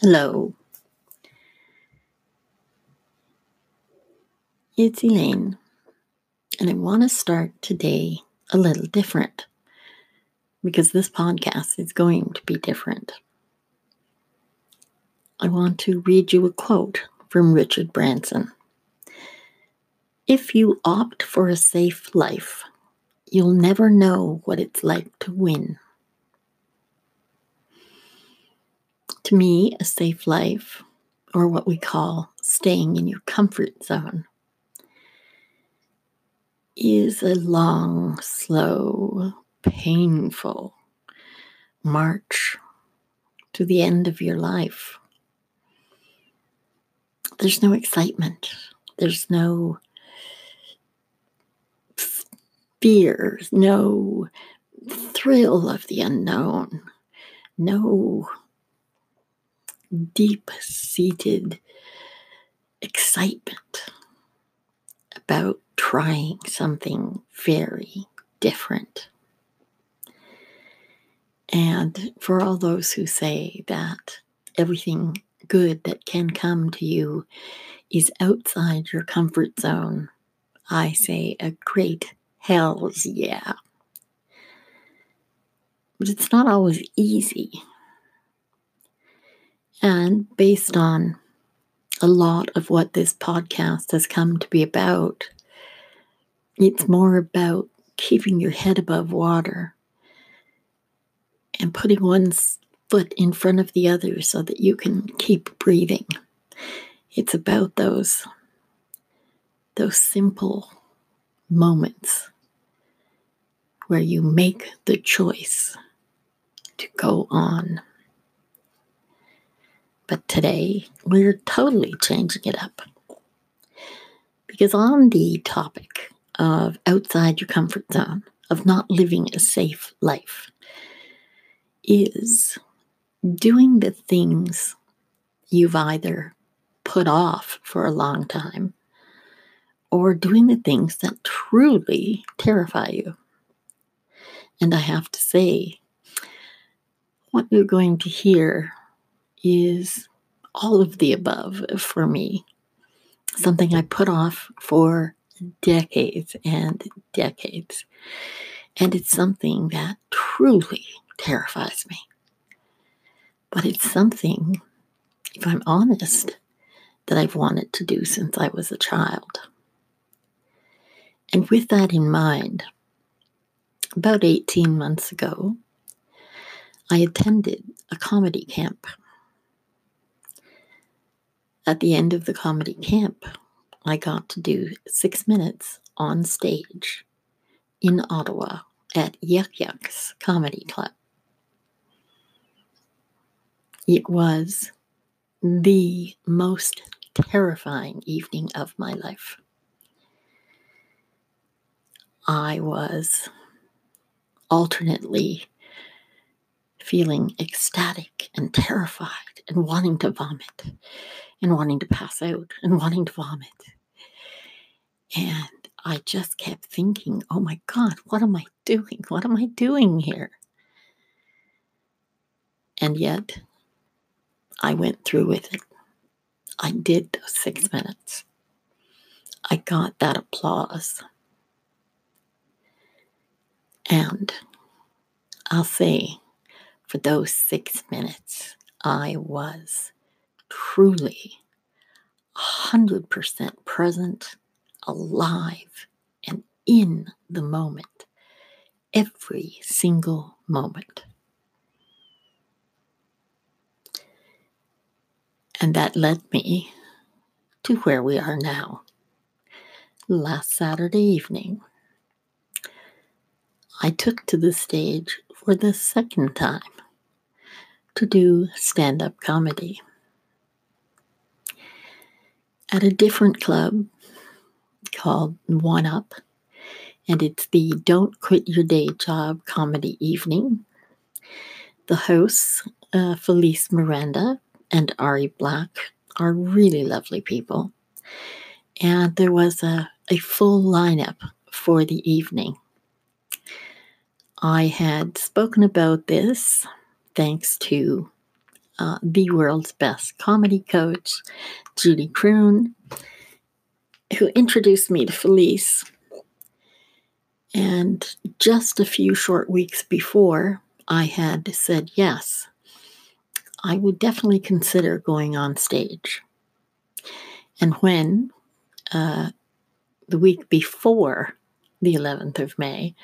Hello. It's Elaine, and I want to start today a little different because this podcast is going to be different. I want to read you a quote from Richard Branson. If you opt for a safe life, you'll never know what it's like to win. To me, a safe life, or what we call staying in your comfort zone, is a long, slow, painful march to the end of your life. There's no excitement. There's no fear, no thrill of the unknown, no deep seated excitement about trying something very different. And for all those who say that everything good that can come to you is outside your comfort zone, I say a great hells yeah. But it's not always easy. And based on a lot of what this podcast has come to be about, it's more about keeping your head above water and putting one foot in front of the other so that you can keep breathing. It's about those those simple moments where you make the choice to go on. But today, we're totally changing it up. Because on the topic of outside your comfort zone, of not living a safe life, is doing the things you've either put off for a long time or doing the things that truly terrify you. And I have to say, what you're going to hear is all of the above for me. Something I put off for decades and decades. And it's something that truly terrifies me. But it's something, if I'm honest, that I've wanted to do since I was a child. And with that in mind, about 18 months ago, I attended a comedy camp at the end of the comedy camp, I got to do six minutes on stage in Ottawa at Yuk Yuk's Comedy Club. It was the most terrifying evening of my life. I was alternately feeling ecstatic and terrified and wanting to vomit and wanting to pass out and wanting to vomit. And I just kept thinking, oh my God, what am I doing? What am I doing here? And yet, I went through with it. I did those six minutes. I got that applause. And I'll say, for those six minutes, I was truly 100% present, alive, and in the moment, every single moment. And that led me to where we are now. Last Saturday evening, I took to the stage for the second time to do stand up comedy at a different club called One Up, and it's the Don't Quit Your Day Job comedy evening. The hosts, uh, Felice Miranda and Ari Black, are really lovely people. and there was a, a full lineup for the evening. I had spoken about this thanks to uh, the world's best comedy coach, Judy Croon, who introduced me to Felice. And just a few short weeks before, I had said yes, I would definitely consider going on stage. And when uh, the week before the 11th of May,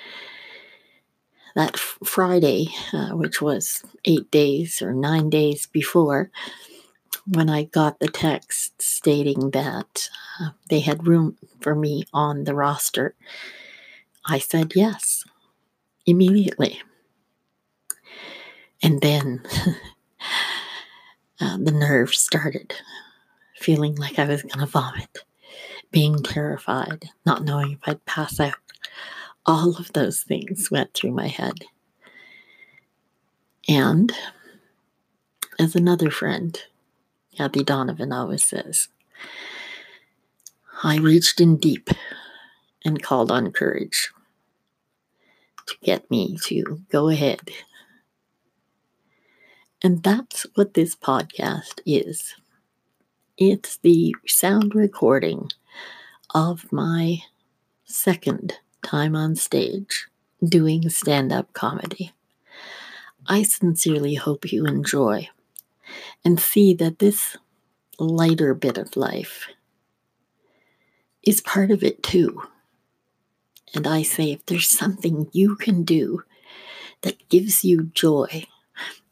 that Friday, uh, which was eight days or nine days before, when I got the text stating that uh, they had room for me on the roster, I said yes immediately. And then uh, the nerves started, feeling like I was going to vomit, being terrified, not knowing if I'd pass out. All of those things went through my head. And as another friend, Kathy Donovan always says, I reached in deep and called on courage to get me to go ahead. And that's what this podcast is it's the sound recording of my second time on stage doing stand up comedy. I sincerely hope you enjoy and see that this lighter bit of life is part of it too. And I say, if there's something you can do that gives you joy,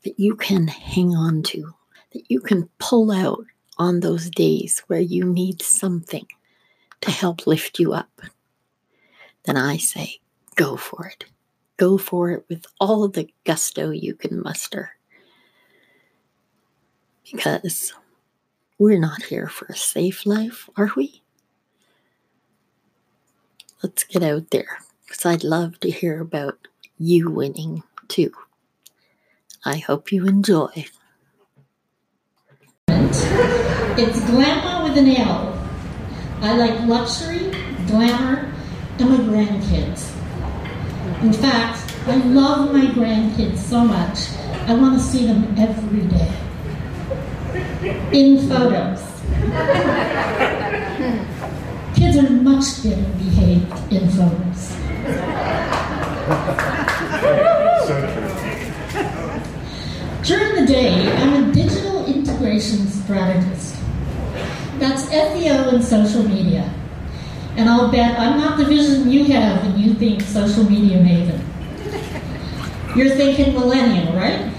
that you can hang on to, that you can pull out on those days where you need something to help lift you up, then I say, go for it. Go for it with all the gusto you can muster. Because we're not here for a safe life, are we? Let's get out there because I'd love to hear about you winning too. I hope you enjoy. It's glamour with an L. I like luxury, glamour, and my grandkids. In fact, I love my grandkids so much, I want to see them every day. In photos. Kids are much better behaved in photos. During the day, I'm a digital integration strategist. That's SEO and social media. And I'll bet I'm not the vision you have when you think social media maven. You're thinking millennial, right?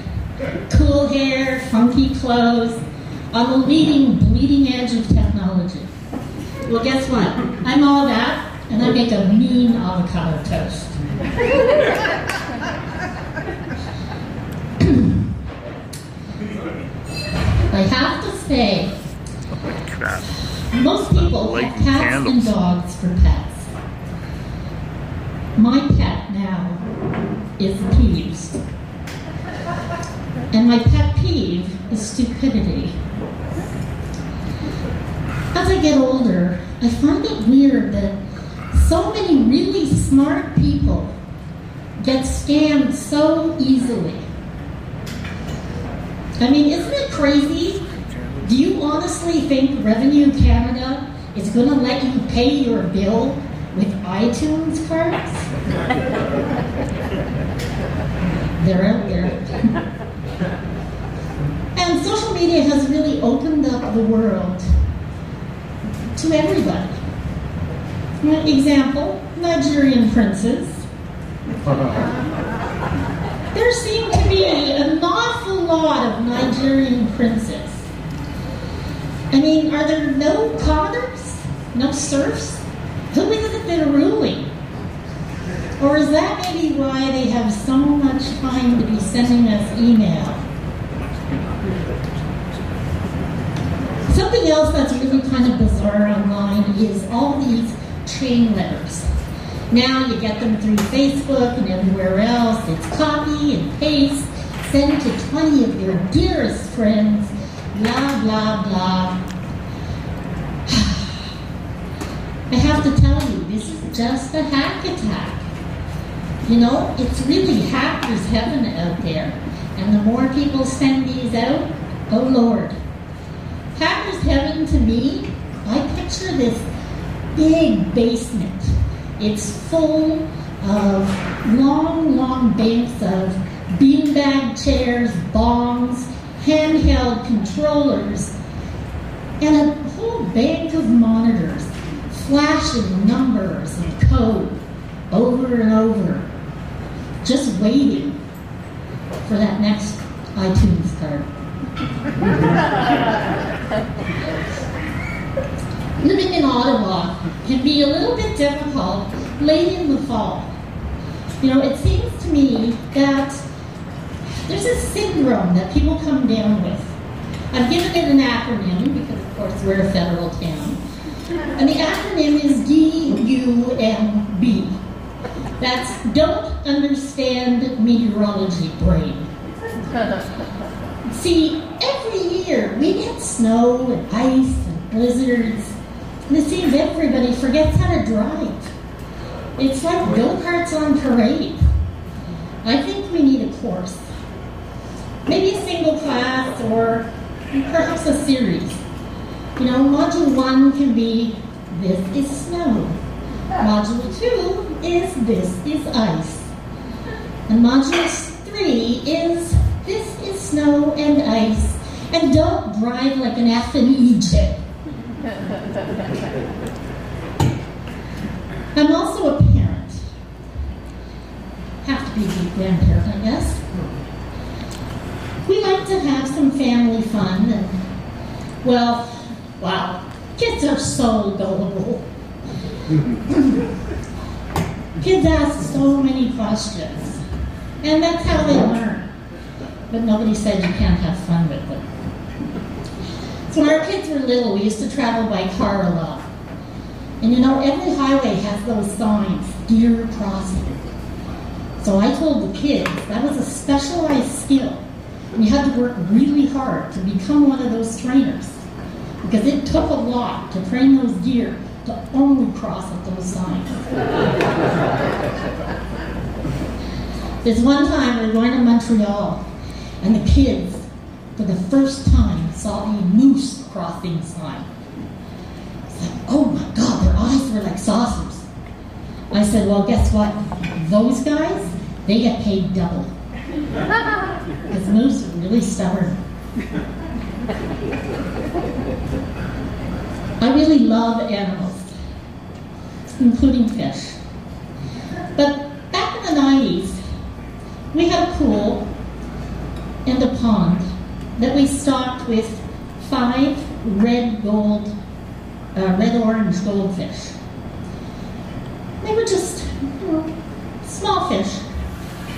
Cool hair, funky clothes, on the leading, bleeding edge of technology. Well, guess what? I'm all that, and I make a mean avocado toast. I have to say, most people have cats candles. and dogs for pets. My pet now is peeves. And my pet peeve is stupidity. As I get older, I find it weird that so many really smart people get scammed so easily. I mean, isn't it crazy honestly think Revenue Canada is going to let you pay your bill with iTunes cards? They're out there. and social media has really opened up the world to everybody. Example Nigerian princes. There seem to be an awful lot of Nigerian princes I mean, are there no commoners? No serfs? Who is it that are ruling? Or is that maybe why they have so much time to be sending us email? Something else that's really kind of bizarre online is all these chain letters. Now you get them through Facebook and everywhere else. It's copy and paste, send to 20 of your dearest friends, blah, blah, blah. I have to tell you, this is just a hack attack. You know, it's really hacker's heaven out there. And the more people send these out, oh Lord. Hacker's heaven to me, I picture this big basement. It's full of long, long banks of beanbag chairs, bongs, handheld controllers, and a whole bank flashing numbers and code over and over, just waiting for that next iTunes card. Living in Ottawa can be a little bit difficult late in the fall. You know, it seems to me that there's a syndrome that people come down with. I've given it an acronym because, of course, we're a federal town. And the acronym is D-U-M-B. That's Don't Understand Meteorology Brain. See, every year we get snow and ice and blizzards, and it seems everybody forgets how to drive. It's like go-karts on parade. I think we need a course. Maybe a single class or perhaps a series. You know, module one can be this is snow. Module two is this is ice. And module three is this is snow and ice. And don't drive like an F in Egypt. I'm also a parent. Have to be a grandparent, I guess. We like to have some family fun and, well, wow, kids are so gullible. kids ask so many questions, and that's how they learn. But nobody said you can't have fun with them. So when our kids were little, we used to travel by car a lot. And you know, every highway has those signs, deer crossing. So I told the kids that was a specialized skill. And you had to work really hard to become one of those trainers. Because it took a lot to train those deer to only cross at those signs. There's one time we were going to Montreal, and the kids, for the first time, saw a moose crossing sign. It's like, oh my God, their eyes were like saucers. I said, well, guess what? Those guys, they get paid double. Because moose are really stubborn. I really love animals, including fish. But back in the 90s, we had a pool and a pond that we stocked with five red gold, uh, red orange goldfish. They were just, you know, small fish.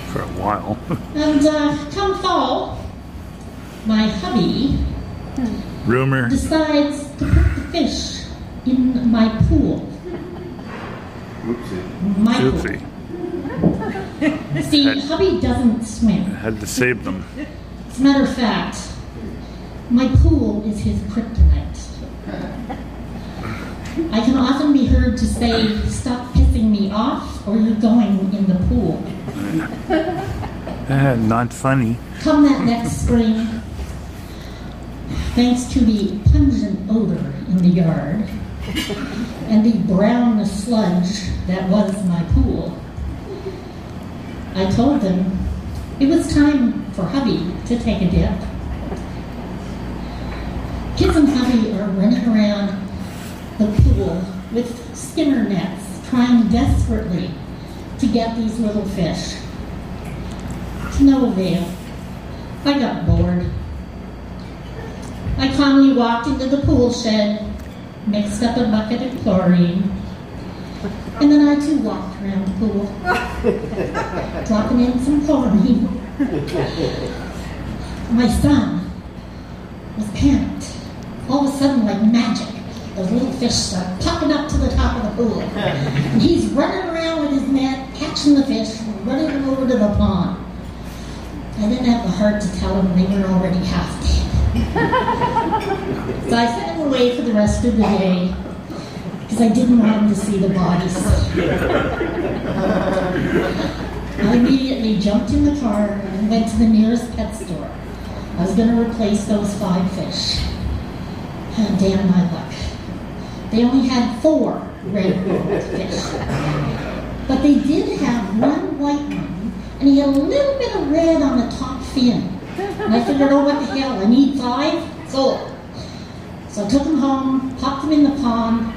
For a while. And uh, come fall, my hubby Rumor. decides to put the fish in my pool. Oopsie. My pool. Oopsie. See, hubby doesn't swim. Had to save them. As a matter of fact, my pool is his kryptonite. I can often be heard to say, stop pissing me off or you're going in the pool. Eh, not funny. Come that next spring, thanks to the pungent odor in the yard and the brown sludge that was my pool, I told them it was time for hubby to take a dip. Kids and hubby are running around the pool with skimmer nets, trying desperately to get these little fish. To no avail. I got bored. I calmly walked into the pool shed, mixed up a bucket of chlorine, and then I too walked around the pool, dropping in some chlorine. My son was panicked. All of a sudden, like magic, those little fish start popping up to the top of the pool. And he's running around with his net, catching the fish, running them over to the pond. I didn't have the heart to tell him they were already half dead. So I sent him away for the rest of the day. because I didn't want him to see the bodies. I immediately jumped in the car and went to the nearest pet store. I was going to replace those five fish. And damn my luck. They only had four red fish. But they did have one white one, and he had a little bit of red on the top fin. I figured, oh, what the hell, I need five? Sold. So I took them home, popped them in the pond,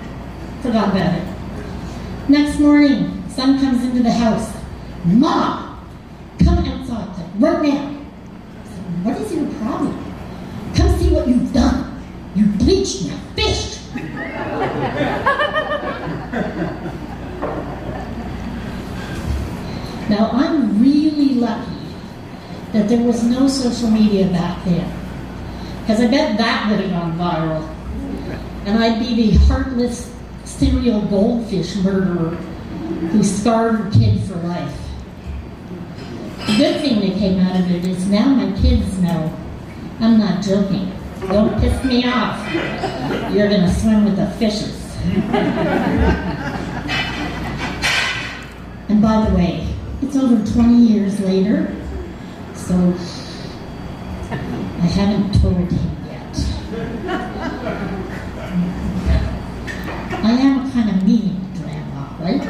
forgot about it. Next morning, son comes into the house. Mom, come outside, right now. Said, what is your problem? Come see what you've done. You bleached my fish. now, I'm really lucky that there was no social media back then. Because I bet that would have gone viral. And I'd be the heartless serial goldfish murderer who scarred her kid for life. The good thing that came out of it is now my kids know I'm not joking. Don't piss me off. You're going to swim with the fishes. and by the way, it's over 20 years later, so I haven't told him yet. I am a kind of mean grandma, right?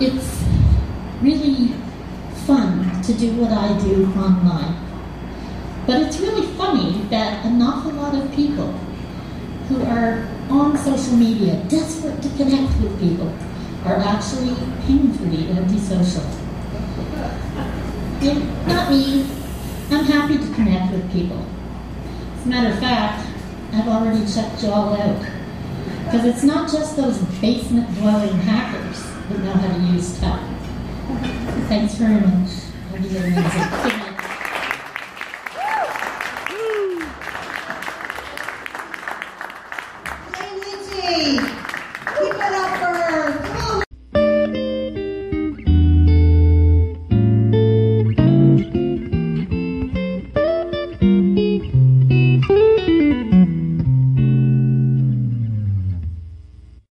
it's really fun to do what I do online. But it's really funny that an awful lot of people who are on social media, desperate to connect with people, are actually painfully antisocial. And not me. I'm happy to connect with people. As a matter of fact, I've already checked you all out. Because it's not just those basement dwelling hackers that know how to use tech. Thanks very much.